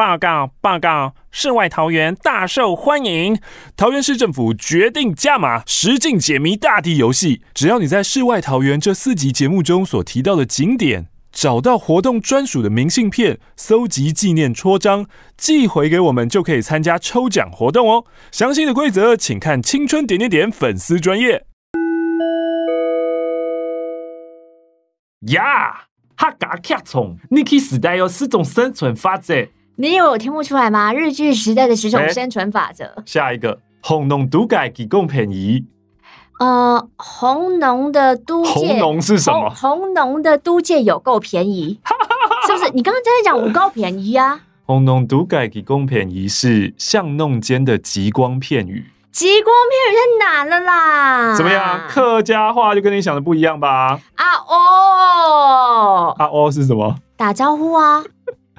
报告报告！世外桃源大受欢迎，桃园市政府决定加码实境解谜大地游戏。只要你在《世外桃源》这四集节目中所提到的景点，找到活动专属的明信片，搜集纪念戳章，寄回给我们，就可以参加抽奖活动哦。详细的规则，请看青春点点点粉丝专页。呀，哈嘎卡虫，，niki 时代有四种生存法则。你以为我听不出来吗？日剧时代的十种生存法则。欸、下一个，红农都改提供便宜。呃，红农的都界，红农是什么？红农的都界有够便宜，是不是？你刚刚在讲五够便宜啊？红农都改提供便宜是巷弄间的极光片语。极光片语太难了啦！怎么样？客家话就跟你想的不一样吧？啊哦，啊哦是什么？打招呼啊。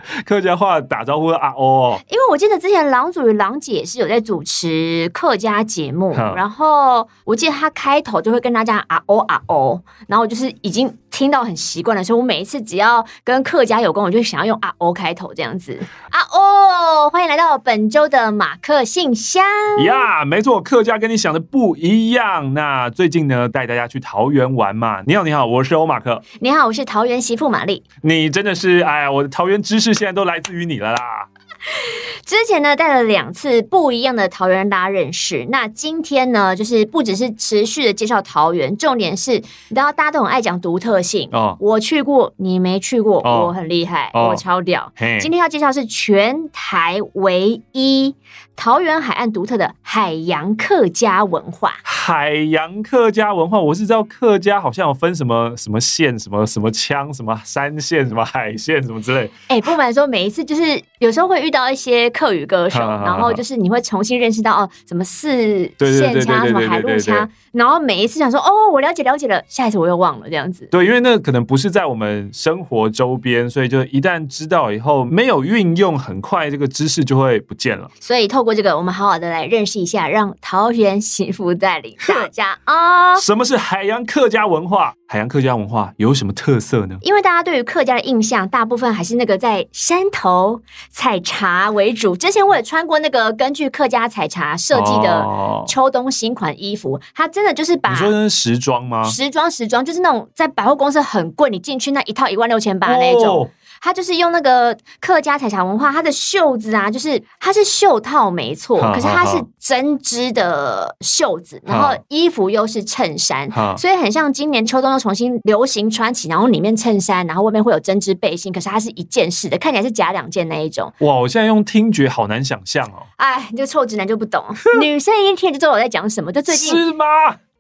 客家话打招呼的啊哦，因为我记得之前郎主与郎姐是有在主持客家节目，嗯、然后我记得他开头就会跟大家啊哦啊哦，然后就是已经听到很习惯的时候我每一次只要跟客家有关，我就想要用啊哦开头这样子啊哦，欢迎来到本周的马克信箱呀，没错，客家跟你想的不一样。那最近呢，带大家去桃园玩嘛？你好，你好，我是欧马克。你好，我是桃园媳妇玛丽。你真的是哎呀，我的桃园知识。现在都来自于你了啦！之前呢，带了两次不一样的桃园大家认识。那今天呢，就是不只是持续的介绍桃园，重点是，你知道大家都很爱讲独特性哦。我去过，你没去过，哦、我很厉害，哦、我超屌。今天要介绍是全台唯一桃园海岸独特的海洋客家文化。海洋客家文化，我是知道客家好像有分什么什么县，什么什么腔，什么山县，什么海县，什么之类。哎、欸，不瞒说，每一次就是有时候会遇到一些客语歌手，然后就是你会重新认识到哦，什么四县腔，什么海陆腔，然后每一次想说哦，我了解了解了，下一次我又忘了这样子。对，因为那可能不是在我们生活周边，所以就一旦知道以后没有运用，很快这个知识就会不见了。所以透过这个，我们好好的来认识一下，让桃园幸福带领。大家 啊，什么是海洋客家文化？海洋客家文化有什么特色呢？因为大家对于客家的印象，大部分还是那个在山头采茶为主。之前我也穿过那个根据客家采茶设计的秋冬新款衣服，哦、它真的就是把你说的是时装吗？时装时装就是那种在百货公司很贵，你进去那一套一万六千八那种。哦它就是用那个客家采茶文化，它的袖子啊，就是它是袖套没错，可是它是针织的袖子，然后衣服又是衬衫，所以很像今年秋冬又重新流行穿起，然后里面衬衫，然后外面会有针织背心，可是它是一件式的，看起来是假两件那一种。哇，我现在用听觉好难想象哦。哎，你这臭直男就不懂，女生一听就知道我在讲什么，就最近是吗？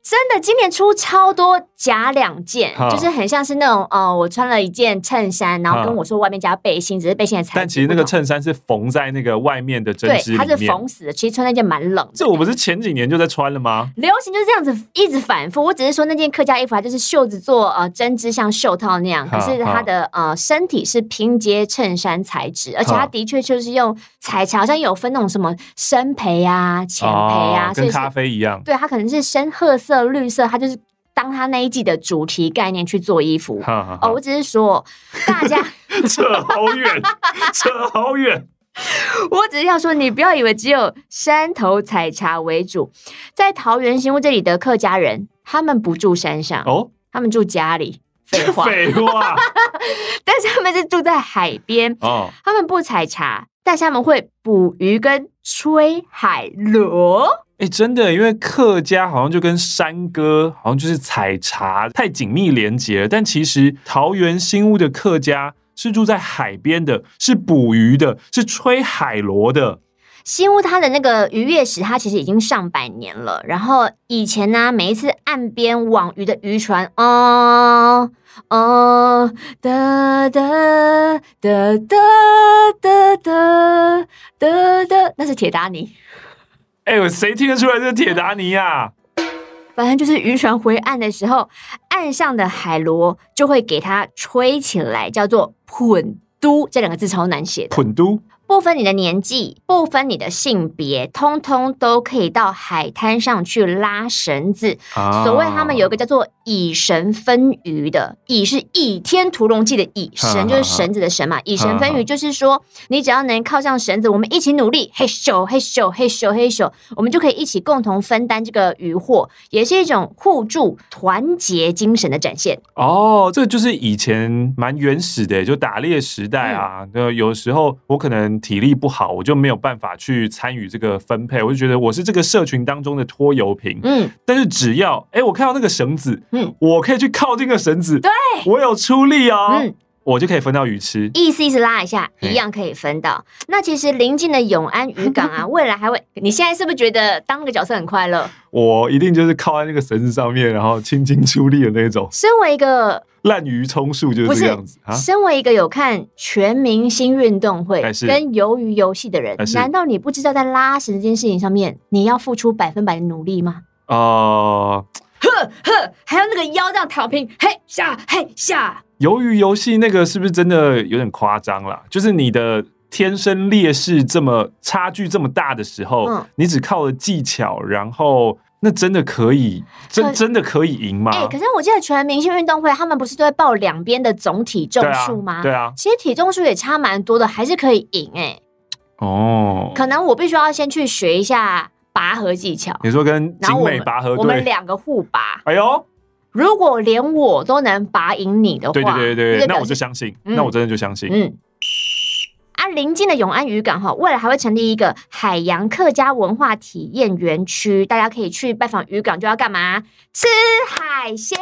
真的，今年出超多假两件，哦、就是很像是那种，呃，我穿了一件衬衫，然后跟我说外面加背心，哦、只是背心的材质。但其实那个衬衫是缝在那个外面的针织里面。对，它是缝死的。其实穿那件蛮冷的。这我不是前几年就在穿了吗？流行就是这样子，一直反复。我只是说那件客家衣服，它就是袖子做呃针织，像袖套那样，可是它的、哦、呃身体是拼接衬衫材质，而且它的确就是用采茶，好像有分那种什么深培啊、浅培啊，哦、跟咖啡一样。对，它可能是深褐色、绿色，它就是。当他那一季的主题概念去做衣服哦，我只是说大家 扯好远，扯好远。我只是要说，你不要以为只有山头采茶为主，在桃园新屋这里的客家人，他们不住山上哦，他们住家里。废话，废话。但是他们是住在海边哦，他们不采茶，但是他们会捕鱼跟吹海螺。哎，真的，因为客家好像就跟山歌，好像就是采茶太紧密连接了。但其实桃园新屋的客家是住在海边的，是捕鱼的，是吹海螺的。新屋它的那个渔业史，它其实已经上百年了。然后以前呢，每一次岸边网鱼的渔船，哦哦哒哒哒哒哒哒哒哒，那是铁达尼。哎呦，谁听得出来这是铁达尼呀？反正就是渔船回岸的时候，岸上的海螺就会给它吹起来，叫做“捧都”这两个字超难写的。喷都，不分你的年纪，不分你的性别，通通都可以到海滩上去拉绳子。啊、所谓他们有一个叫做以绳分鱼的，以是倚天屠龙记的以，绳就是绳子的绳嘛。以绳分鱼就是说，你只要能靠上绳子，我们一起努力，嘿咻嘿咻嘿咻嘿咻，我们就可以一起共同分担这个渔获，也是一种互助团结精神的展现。哦，这个就是以前蛮原始的，就打猎时代啊，嗯、有时候我可能。体力不好，我就没有办法去参与这个分配。我就觉得我是这个社群当中的拖油瓶。嗯，但是只要哎、欸，我看到那个绳子，嗯，我可以去靠近个绳子，对，我有出力哦，嗯，我就可以分到鱼吃。意思意思拉一下，一样可以分到。嗯、那其实临近的永安渔港啊，未来还会，你现在是不是觉得当那个角色很快乐？我一定就是靠在那个绳子上面，然后轻轻出力的那种。身为一个。滥竽充数就是这样子啊！身为一个有看全明星运动会跟鱿鱼游戏的人，难道你不知道在拉绳这件事情上面，你要付出百分百的努力吗？啊、呃，呵呵，还有那个腰这样躺平，嘿下嘿下。鱿鱼游戏那个是不是真的有点夸张了？就是你的天生劣势这么差距这么大的时候，嗯、你只靠了技巧，然后。那真的可以，真真的可以赢吗？哎、欸，可是我记得全明星运动会，他们不是都会报两边的总体重数吗？对啊，对啊，其实体重数也差蛮多的，还是可以赢哎、欸。哦，可能我必须要先去学一下拔河技巧。你说跟景美拔河队，我们两个互拔。哎呦，如果连我都能拔赢你的话，对对对对对，那我就相信，嗯、那我真的就相信，嗯。啊，临近的永安渔港哈，未来还会成立一个海洋客家文化体验园区，大家可以去拜访渔港，就要干嘛？吃海鲜。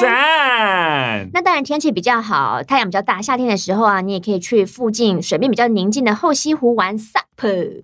三。那当然天气比较好，太阳比较大，夏天的时候啊，你也可以去附近水面比较宁静的后溪湖玩 SUP。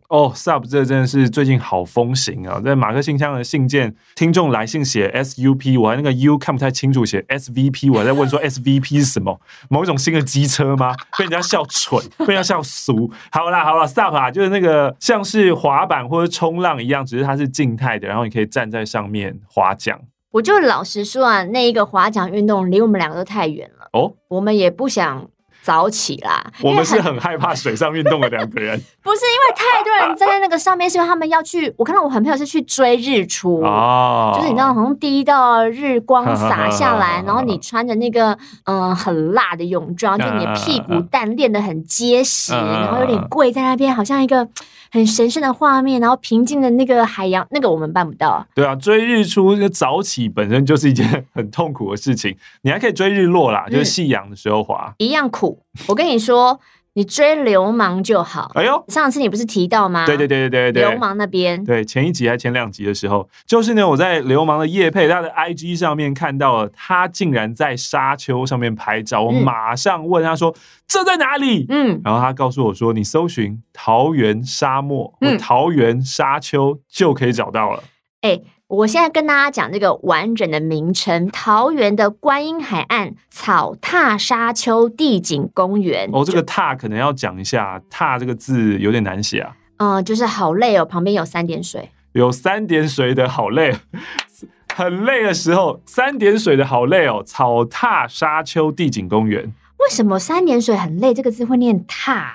哦，SUP 这真的是最近好风行啊！在马克信箱的信件，听众来信写 SUP，我还那个 U 看不太清楚，写 SVP，我还在问说 SVP 是什么？某一种新的机车吗？被人家笑蠢，被人家笑。俗好啦好啦，SUP 啊，就是那个像是滑板或者冲浪一样，只是它是静态的，然后你可以站在上面划桨。我就老实说啊，那一个划桨运动离我们两个都太远了哦，我们也不想。早起啦！我们是很害怕水上运动的两个人，不是因为太多人站在那个上面，是因为他们要去。我看到我很朋友是去追日出哦，就是你知道，好像第一道日光洒下来，然后你穿着那个嗯很辣的泳装，就你的屁股 蛋练得很结实，然后有点跪在那边，好像一个很神圣的画面，然后平静的那个海洋，那个我们办不到。对啊，追日出早起本身就是一件 很痛苦的事情，你还可以追日落啦，就是夕阳的时候滑，一样苦。我跟你说，你追流氓就好。哎呦，上次你不是提到吗？对对对对对对，流氓那边。对，前一集还前两集的时候，就是呢，我在流氓的叶佩他的 IG 上面看到了，他竟然在沙丘上面拍照。我马上问他说：“嗯、这在哪里？”嗯，然后他告诉我说：“你搜寻桃园沙漠或桃园沙丘就可以找到了。”哎、嗯。我现在跟大家讲这个完整的名称：桃园的观音海岸草踏沙丘地景公园。哦，这个“踏”可能要讲一下，“踏”这个字有点难写啊。嗯，就是好累哦，旁边有三点水，有三点水的好累，很累的时候，三点水的好累哦。草踏沙丘地景公园，为什么三点水很累？这个字会念“踏”？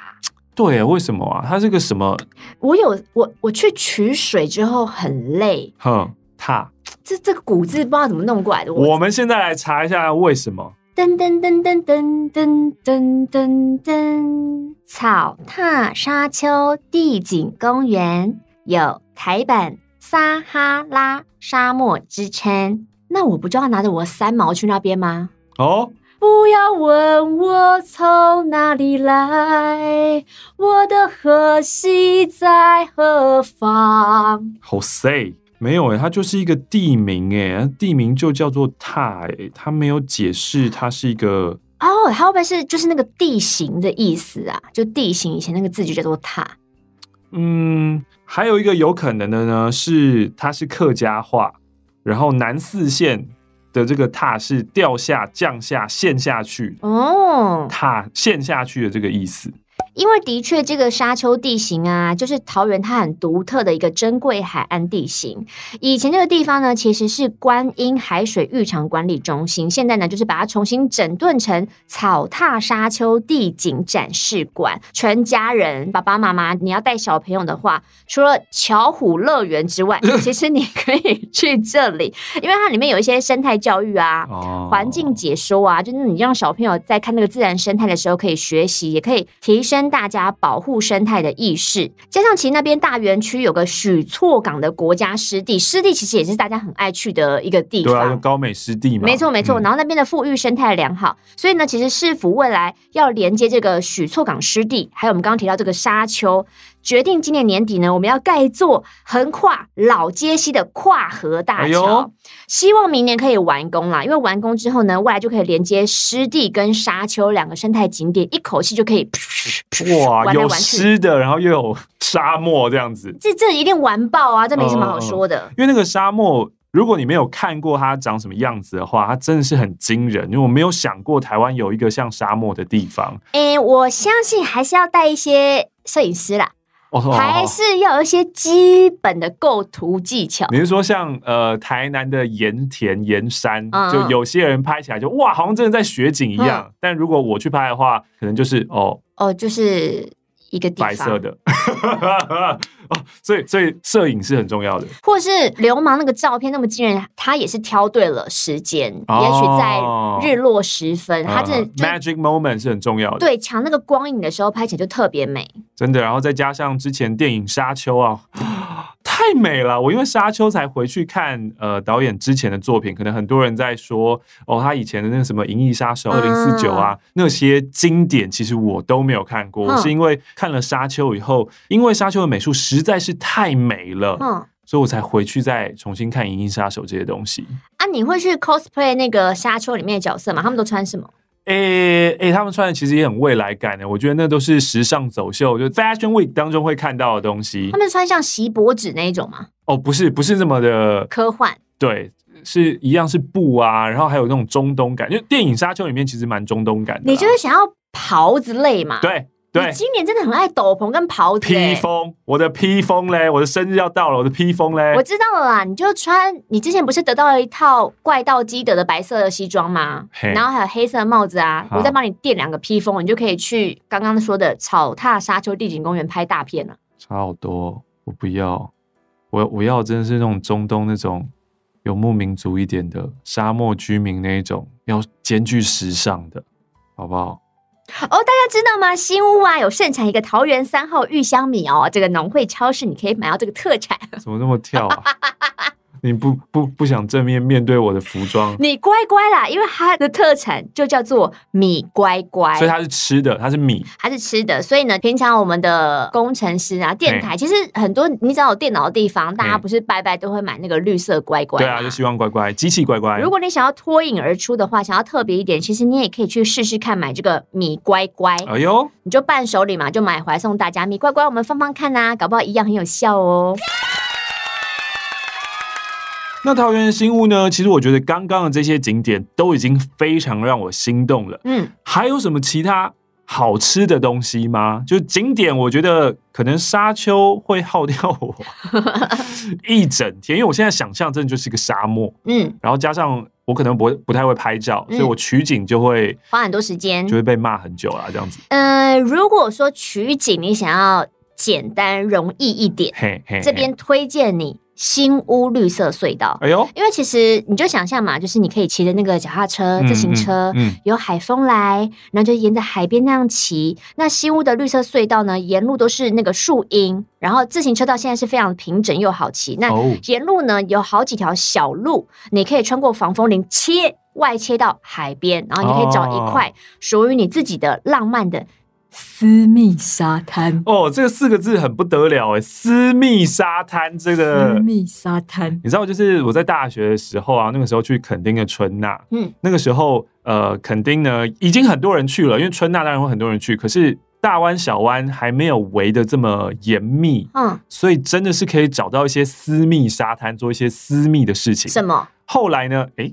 对啊，为什么啊？它是个什么？我有我我去取水之后很累。哼。踏，这这个古字不知道怎么弄过来的。我们现在来查一下为什么。噔噔噔噔噔噔噔噔噔，草踏沙丘地景公园有台版撒哈拉沙漠之称。那我不就要拿着我三毛去那边吗？哦，不要问我从哪里来，我的河西在何方？好 say。没有诶，它就是一个地名诶，地名就叫做踏诶，它没有解释它是一个哦，它会不会是就是那个地形的意思啊？就地形以前那个字就叫做踏。嗯，还有一个有可能的呢，是它是客家话，然后南四县的这个踏是掉下、降下、陷下去哦，踏陷下去的这个意思。因为的确这个沙丘地形啊，就是桃园它很独特的一个珍贵海岸地形。以前这个地方呢，其实是观音海水浴场管理中心，现在呢，就是把它重新整顿成草踏沙丘地景展示馆。全家人，爸爸妈妈，你要带小朋友的话，除了巧虎乐园之外，其实你可以去这里，因为它里面有一些生态教育啊，环境解说啊，就是你让小朋友在看那个自然生态的时候可以学习，也可以提升大家保护生态的意识。加上其实那边大园区有个许厝港的国家湿地，湿地其实也是大家很爱去的一个地方，对啊，高美湿地嘛，没错没错。然后那边的富裕生态良好，所以呢，其实市府未来要连接这个许厝港湿地，还有我们刚刚提到这个沙丘。决定今年年底呢，我们要盖一座横跨老街溪的跨河大桥，哎，希望明年可以完工啦。因为完工之后呢，未来就可以连接湿地跟沙丘两个生态景点，一口气就可以哇，有湿的，然后又有沙漠这样子，这这一定完爆啊！这没什么好说的。嗯，因为那个沙漠，如果你没有看过它长什么样子的话，它真的是很惊人。因为我没有想过台湾有一个像沙漠的地方。诶，我相信还是要带一些摄影师啦。还是要有一些基本的构图技巧。你是说像呃台南的盐田盐山，嗯，就有些人拍起来就哇，好像真的在雪景一样。嗯，但如果我去拍的话，可能就是哦哦，就是一个地方白色的。哦，所以所以摄影是很重要的，或是流氓那个照片那么惊人，他也是挑对了时间，哦、也许在日落时分，他这 magic moment 是很重要的。对，抢那个光影的时候拍起来就特别美，真的。然后再加上之前电影《沙丘》啊。太美了！我因为沙丘才回去看呃导演之前的作品，可能很多人在说哦，他以前的那个什么《银翼杀手》二零四九啊，那些经典其实我都没有看过。我是因为看了沙丘以后，因为沙丘的美术实在是太美了，嗯，所以我才回去再重新看《银翼杀手》这些东西。啊，你会去 cosplay 那个沙丘里面的角色吗？他们都穿什么？诶、欸、诶、欸，他们穿的其实也很未来感的，我觉得那都是时尚走秀，就 Fashion Week 当中会看到的东西。他们穿像锡箔纸那一种吗？哦，不是，不是这么的科幻。对，是一样是布啊，然后还有那种中东感，就电影《沙丘》里面其实蛮中东感的。你就是想要袍子类嘛？对。对，今年真的很爱斗篷跟袍子。披风，我的披风嘞，我的生日要到了，我的披风嘞。我知道了啦，你就穿，你之前不是得到了一套怪盗基德的白色的西装吗？然后还有黑色的帽子啊，我再帮你垫两个披风，你就可以去刚刚说的草踏沙丘地景公园拍大片了。差好多，我不要，我我要真的是那种中东那种游牧民族一点的沙漠居民那一种，要兼具时尚的，好不好？哦，大家知道吗？新屋啊，有盛产一个桃园三号玉香米哦，这个农会超市你可以买到这个特产。怎么那么跳啊？你不不不想正面面对我的服装？你乖乖啦，因为它的特产就叫做米乖乖，所以它是吃的，它是米，它是吃的。所以呢，平常我们的工程师啊，电台其实很多，你只要有电脑的地方，大家不是拜拜都会买那个绿色乖乖？对啊，就希望乖乖，机器乖乖。如果你想要脱颖而出的话，想要特别一点，其实你也可以去试试看买这个米乖乖。哎呦，你就伴手礼嘛，就买回来送大家米乖乖，我们放放看呐、啊，搞不好一样很有效哦。那桃园的新屋呢？其实我觉得刚刚的这些景点都已经非常让我心动了。嗯，还有什么其他好吃的东西吗？就景点，我觉得可能沙丘会耗掉我 一整天，因为我现在想象真的就是一个沙漠。嗯，然后加上我可能不不太会拍照，所以我取景就会花很多时间，就会被骂很久啊，这样子。呃，如果说取景你想要简单容易一点，嘿嘿嘿这边推荐你。新屋绿色隧道，哎呦，因为其实你就想象嘛，就是你可以骑着那个脚踏车、自行车，嗯，嗯，有海风来，然后就沿着海边那样骑。那新屋的绿色隧道呢，沿路都是那个树荫，然后自行车道现在是非常平整又好骑。那沿路呢有好几条小路，你可以穿过防风林，切外切到海边，然后你可以找一块属于你自己的浪漫的。私密沙滩哦，这个四个字很不得了哎！私密沙滩，这个私密沙滩，你知道，就是我在大学的时候啊，那个时候去垦丁的春娜，嗯，那个时候呃，垦丁呢已经很多人去了，因为春娜当然会很多人去，可是大湾小湾还没有围的这么严密，嗯，所以真的是可以找到一些私密沙滩，做一些私密的事情。什么？后来呢？哎。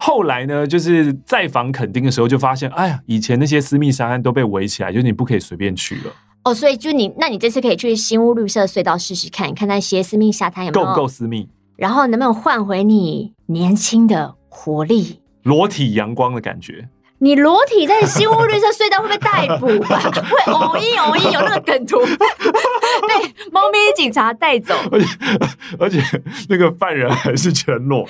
后来呢，就是再访垦丁的时候，就发现，哎呀，以前那些私密沙滩都被围起来，就是你不可以随便去了。哦，所以就你，那你这次可以去新屋绿色隧道试试看，看那些私密沙滩有没有够不够私密，然后能不能换回你年轻的活力、裸体阳光的感觉。你裸体在新屋绿色隧道会被逮捕吧？会偶一偶一有那个梗图 被猫咪警察带走，而且 而且那个犯人还是全裸。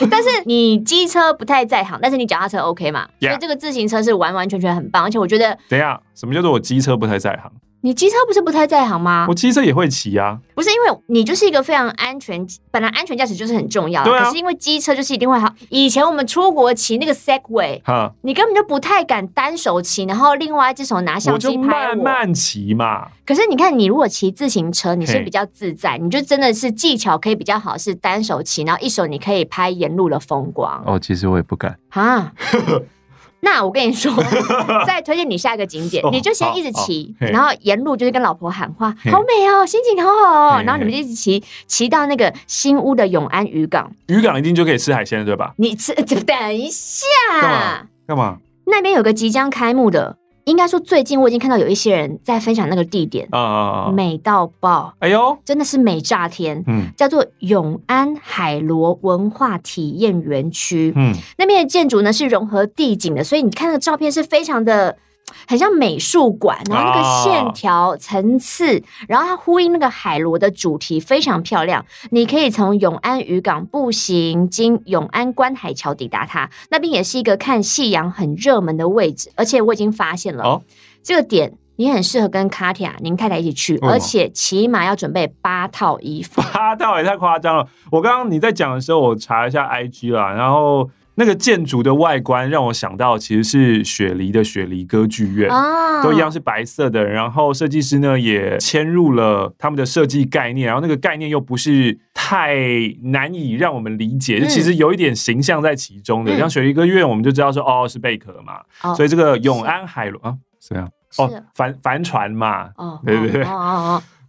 但是你机车不太在行，但是你脚踏车 OK 嘛.所以这个自行车是完完全全很棒，而且我觉得，等一下，什么叫做我机车不太在行？你机车不是不太在行吗？我机车也会骑啊，不是因为你就是一个非常安全，本来安全驾驶就是很重要，对啊。可是因为机车就是一定会好。以前我们出国骑那个 Segway，哈，你根本就不太敢单手骑，然后另外一只手拿相机拍我。我就慢慢骑嘛。可是你看，你如果骑自行车，你是比较自在，你就真的是技巧可以比较好，是单手骑，然后一手你可以拍沿路的风光。哦，其实我也不敢啊。那我跟你说，再推荐你下一个景点，你就先一直骑，然后沿路就是跟老婆喊话，好美哦，心情好好哦，然后你们就一直骑，骑到那个新屋的永安渔港，渔港一定就可以吃海鲜了，对吧？你吃，等一下，干嘛？干嘛？那边有个即将开幕的。应该说，最近我已经看到有一些人在分享那个地点啊，美到爆！哎呦，真的是美炸天！嗯，叫做永安海螺文化体验园区。嗯，那边的建筑呢是融合地景的，所以你看那个照片是非常的。很像美术馆，然后那个线条层次，然后它呼应那个海螺的主题，非常漂亮。你可以从永安渔港步行经永安观海桥抵达它，那边也是一个看夕阳很热门的位置。而且我已经发现了，哦、这个点你很适合跟卡提亚您太太一起去，而且起码要准备八套衣服。八套也太夸张了！我刚刚你在讲的时候，我查一下 IG 啦，然后。那个建筑的外观让我想到，其实是雪梨的雪梨歌剧院，都一样是白色的。然后设计师呢也嵌入了他们的设计概念，然后那个概念又不是太难以让我们理解，就其实有一点形象在其中的。像雪梨歌剧院，我们就知道说哦是贝壳嘛，所以这个永安海螺啊，是这样。哦，帆帆船嘛，对对对。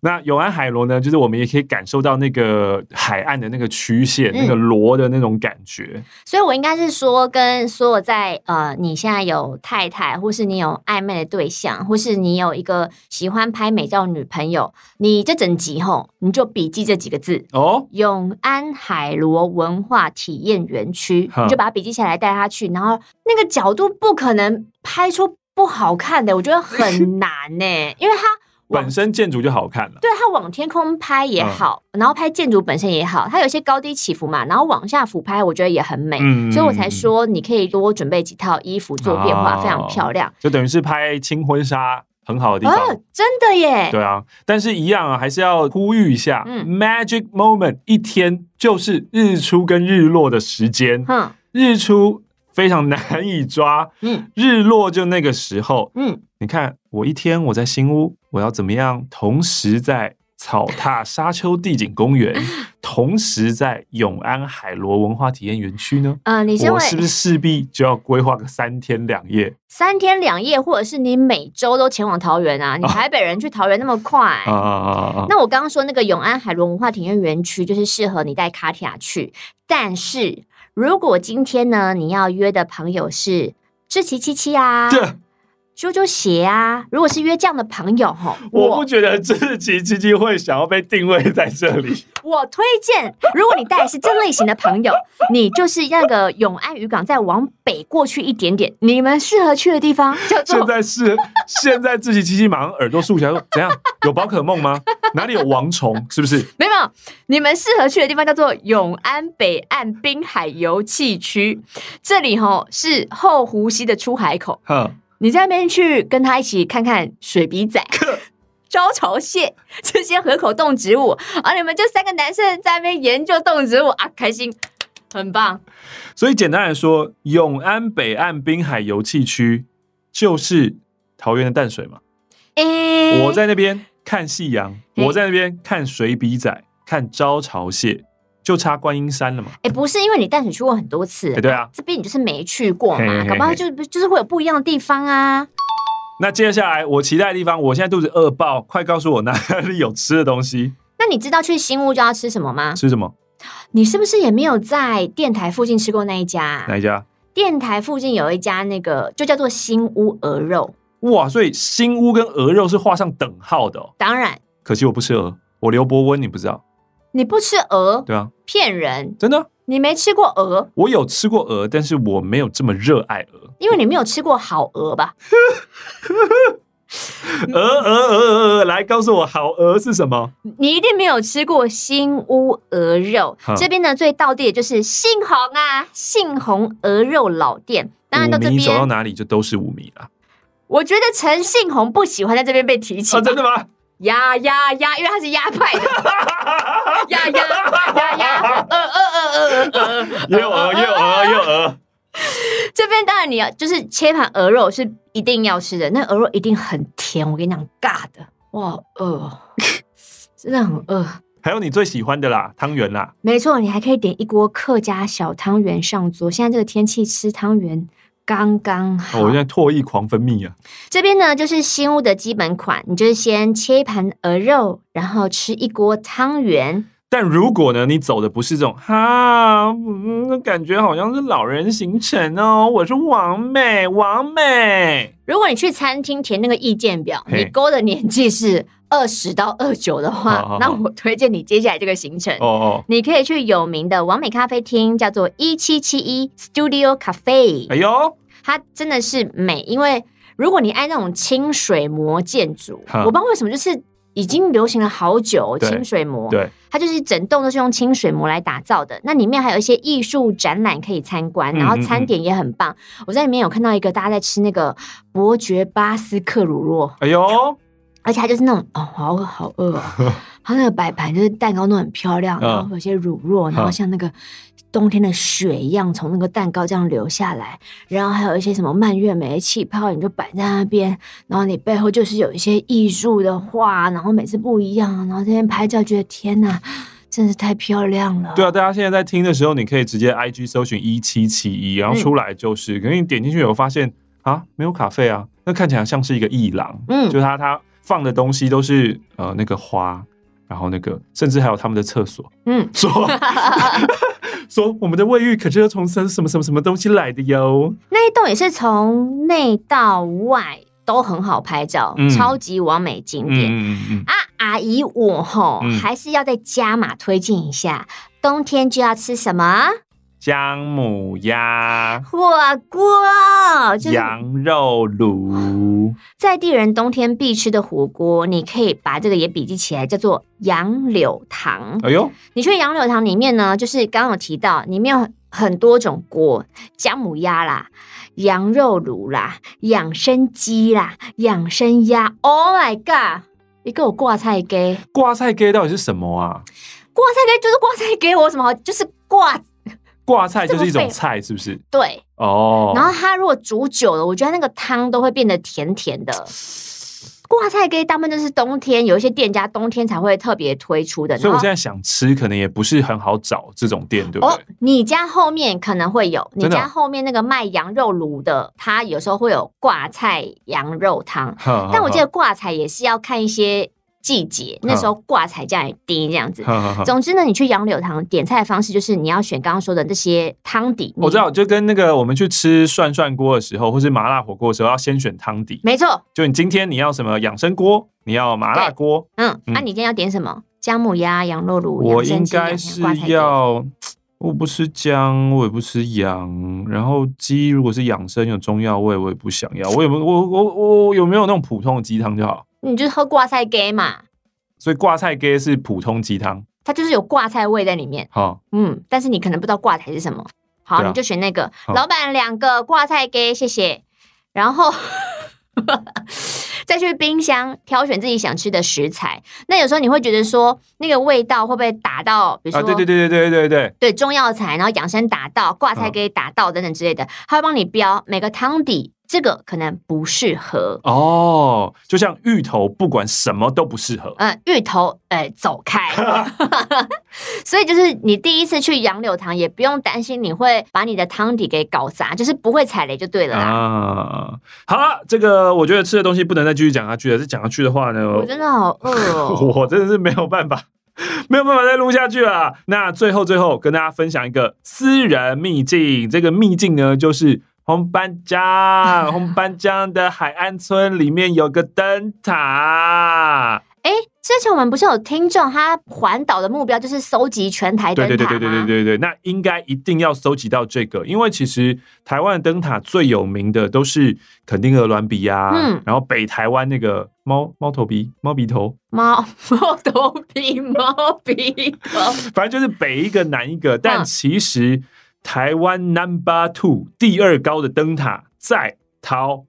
那永安海螺呢，就是我们也可以感受到那个海岸的那个曲线，嗯、那个螺的那种感觉。所以我应该是说，跟所有在呃，你现在有太太，或是你有暧昧的对象，或是你有一个喜欢拍美照女朋友，你这整集吼，你就笔记这几个字哦，永安海螺文化体验园区，你就把它笔记下来，带他去，然后那个角度不可能拍出不好看的，我觉得很 难呢，因为它。本身建筑就好看了，对，它往天空拍也好，嗯、然后拍建筑本身也好，它有些高低起伏嘛，然后往下俯拍，我觉得也很美，嗯、所以我才说你可以多准备几套衣服做变化，哦、非常漂亮，就等于是拍轻婚纱很好的地方，哦，真的耶，对啊，但是一样啊，还是要呼吁一下，嗯，Magic Moment 一天就是日出跟日落的时间，嗯，日出非常难以抓，嗯，日落就那个时候，嗯。你看，我一天我在新屋，我要怎么样？同时在草踏沙丘地景公园，同时在永安海螺文化体验园区呢？嗯、呃，你我是不是势必就要规划个三天两夜？三天两夜，或者是你每周都前往桃园啊？你台北人去桃园那么快？啊啊啊啊！那我刚刚说那个永安海螺文化体验园区，就是适合你带卡提亚去。但是如果今天呢，你要约的朋友是志奇七七啊？啾啾鞋啊！如果是约这样的朋友吼，我不觉得志祺七七会想要被定位在这里。我推荐，如果你带的是这类型的朋友，你就是那个永安渔港再往北过去一点点，你们适合去的地方 叫做。现在是现在志祺七七马上耳朵竖起来说：怎样？有宝可梦吗？哪里有王虫？是不是？没有，你们适合去的地方叫做永安北岸滨海游憩区，这里吼是后湖溪的出海口。哼。你在那边去跟他一起看看水笔仔、招潮蟹 这些河口动植物，而你们就三个男生在那边研究动植物啊，开心，很棒。所以简单来说，永安北岸滨海油气区就是桃园的淡水嘛。欸、我在那边看夕阳，欸、我在那边看水笔仔，看招潮蟹。就差观音山了嘛？哎，不是，因为你淡水去过很多次，对啊，这边你就是没去过嘛，搞不好就就是会有不一样的地方啊。那接下来我期待的地方，我现在肚子饿爆，快告诉我哪里有吃的东西。那你知道去新屋就要吃什么吗？吃什么？你是不是也没有在电台附近吃过那一家？哪一家？电台附近有一家，那个就叫做新屋鹅肉。哇，所以新屋跟鹅肉是画上等号的哦。当然，可惜我不吃鹅，我刘伯温，你不知道？你不吃鹅？对啊，骗人！真的？你没吃过鹅？我有吃过鹅，但是我没有这么热爱鹅，因为你没有吃过好鹅吧？鹅鹅鹅鹅鹅，来告诉我好鹅是什么？你一定没有吃过新屋鹅肉。这边呢，最道地的就是杏红啊，杏红鹅肉老店。当然到这边走到哪里就都是五米了。我觉得陈信宏不喜欢在这边被提起。真的吗？鸭鸭鸭，因为他是鸭派的。鸭鸭鸭鸭，鹅鹅鹅鹅鹅，又鹅又鹅又鹅。这边当然你要就是切盘鹅肉是一定要吃的，那鹅肉一定很甜。我跟你讲，尬的哇，饿，真的很饿。还有你最喜欢的啦，汤圆啦。没错，你还可以点一锅客家小汤圆上桌。现在这个天气吃汤圆刚刚好。哦，我现在唾液狂分泌啊。这边呢就是新屋的基本款，你就是先切一盘鹅肉，然后吃一锅汤圆。但如果呢，你走的不是这种哈，嗯，感觉好像是老人行程哦。我是王美，王美。如果你去餐厅填那个意见表，你勾的年纪是二十到二九的话，好好好，那我推荐你接下来这个行程。哦哦，你可以去有名的完美咖啡厅，叫做一七七一 Studio Cafe。哎呦，它真的是美，因为如果你爱那种清水模建筑，我不知道为什么就是。已经流行了好久，清水模，对，它就是整栋都是用清水模来打造的。那里面还有一些艺术展览可以参观，然后餐点也很棒。嗯嗯嗯，我在里面有看到一个大家在吃那个伯爵巴斯克乳酪，哎呦，而且它就是那种哦，好饿好饿啊！它那个摆盘就是蛋糕都很漂亮，然后有些乳酪，然后像那个。冬天的雪一样从那个蛋糕这样流下来，然后还有一些什么蔓越莓气泡，你就摆在那边，然后你背后就是有一些艺术的画，然后每次不一样，然后这边拍照觉得天哪，真是太漂亮了。对啊，大家现在在听的时候，你可以直接 IG 搜寻一七七一，然后出来就是，可是你点进去有发现啊，没有卡费啊，那看起来像是一个艺廊，嗯，就是他他放的东西都是呃那个花。然后那个，甚至还有他们的厕所，嗯，说 说我们的卫浴可是要从什么什么什么什么东西来的哟。那一栋也是从内到外都很好拍照，嗯、超级完美景点。嗯嗯嗯啊，阿姨我吼、嗯、还是要再加码推荐一下，冬天就要吃什么？姜母鸭火锅，就是、羊肉炉，在地人冬天必吃的火锅，你可以把这个也笔记起来，叫做杨柳堂。哎呦，你去杨柳堂里面呢，就是刚刚有提到，里面有很多种锅，姜母鸭啦，羊肉炉啦，养生鸡啦，养生鸭。Oh my god！一个有挂菜鸡，挂菜鸡到底是什么啊？挂菜鸡就是挂菜鸡，我什么好？就是挂。挂菜就是一种菜，是不是？对，哦。然后它如果煮久了，我觉得那个汤都会变得甜甜的。挂菜鸡大部分都是冬天，有一些店家冬天才会特别推出的。所以我现在想吃，可能也不是很好找这种店，对不对？哦，你家后面可能会有，你家后面那个卖羊肉炉的，他有时候会有挂菜羊肉汤。但我记得挂菜也是要看一些。季节那时候挂彩价也低，这样子。总之呢，你去杨柳堂点菜的方式就是你要选刚刚说的那些汤底。我知道，就跟那个我们去吃涮涮锅的时候，或是麻辣火锅的时候，要先选汤底。没错，就你今天你要什么养生锅，你要麻辣锅。嗯，那、啊、你今天要点什么？姜母鸭、羊肉炉。我应该是要，我不吃姜，我也不吃羊。然后鸡如果是养生有中药味，我也不想要。我有没有我我我，我有没有那种普通的鸡汤就好？你就喝挂菜羹嘛，所以挂菜羹是普通鸡汤，它就是有挂菜味在里面。好，嗯，但是你可能不知道挂菜是什么。好，你就选那个。老板，两个挂菜羹，谢谢。然后再去冰箱挑选自己想吃的食材，那有时候你会觉得说那个味道会不会打到，比如说对对对对对对对对中药材，然后养生打到挂菜可以打到等等之类的，他会帮你标每个汤底，这个可能不适合哦，就像芋头，不管什么都不适合，嗯，芋头哎走开，所以就是你第一次去杨柳塘也不用担心，你会把你的汤底给搞砸，就是不会踩雷就对了啦。好了，这个我觉得吃的东西不能再。继续讲下去了，再讲下去的话呢，我真的好饿哦，我真的是没有办法。没有办法再录下去了。那最后最后跟大家分享一个私人秘境，这个秘境呢就是红斑江，红斑江的海岸村里面有个灯塔。哎，之前我们不是有听众，他环岛的目标就是搜集全台灯塔吗？对对对对对对对，那应该一定要搜集到这个，因为其实台湾的灯塔最有名的都是垦丁鹅銮鼻呀，嗯，然后北台湾那个猫猫头鼻猫鼻头猫猫头鼻猫鼻头，反正就是北一个南一个，但其实台湾 Number Two 第二高的灯塔在桃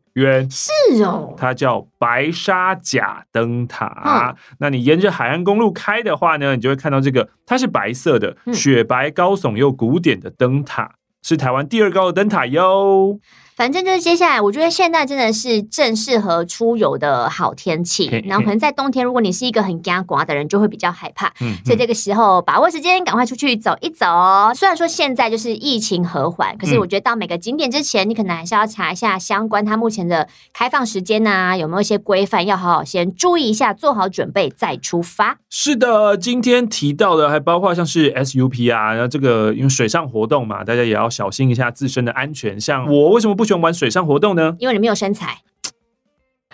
是哦，它叫白沙甲灯塔。嗯、那你沿着海岸公路开的话呢，你就会看到这个，它是白色的，雪白高耸又古典的灯塔，是台湾第二高的灯塔哟。反正就是接下来，我觉得现在真的是正适合出游的好天气。然后可能在冬天，如果你是一个很干刮的人，就会比较害怕。嗯，所以这个时候把握时间，赶快出去走一走。虽然说现在就是疫情和缓，可是我觉得到每个景点之前，你可能还是要查一下相关它目前的开放时间啊，有没有一些规范，要好好先注意一下，做好准备再出发。是的，今天提到的还包括像是 SUP 啊，然后这个因为水上活动嘛，大家也要小心一下自身的安全。像我为什么不喜欢玩水上活动呢？因为你没有身材，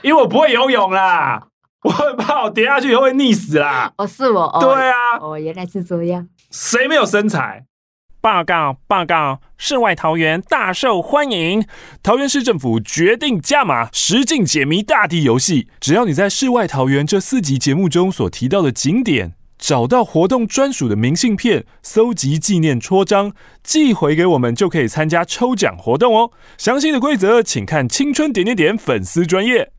因为我不会游泳啦，我很怕我跌下去以后会溺死啦。哦，是我，哦、对啊，哦，原来是这样。谁没有身材？报告报告，世外桃源大受欢迎，桃园市政府决定加码实境解谜大地游戏，只要你在世外桃源这四集节目中所提到的景点。找到活动专属的明信片，搜集纪念戳章，寄回给我们就可以参加抽奖活动哦。详细的规则请看青春点点点粉丝专业。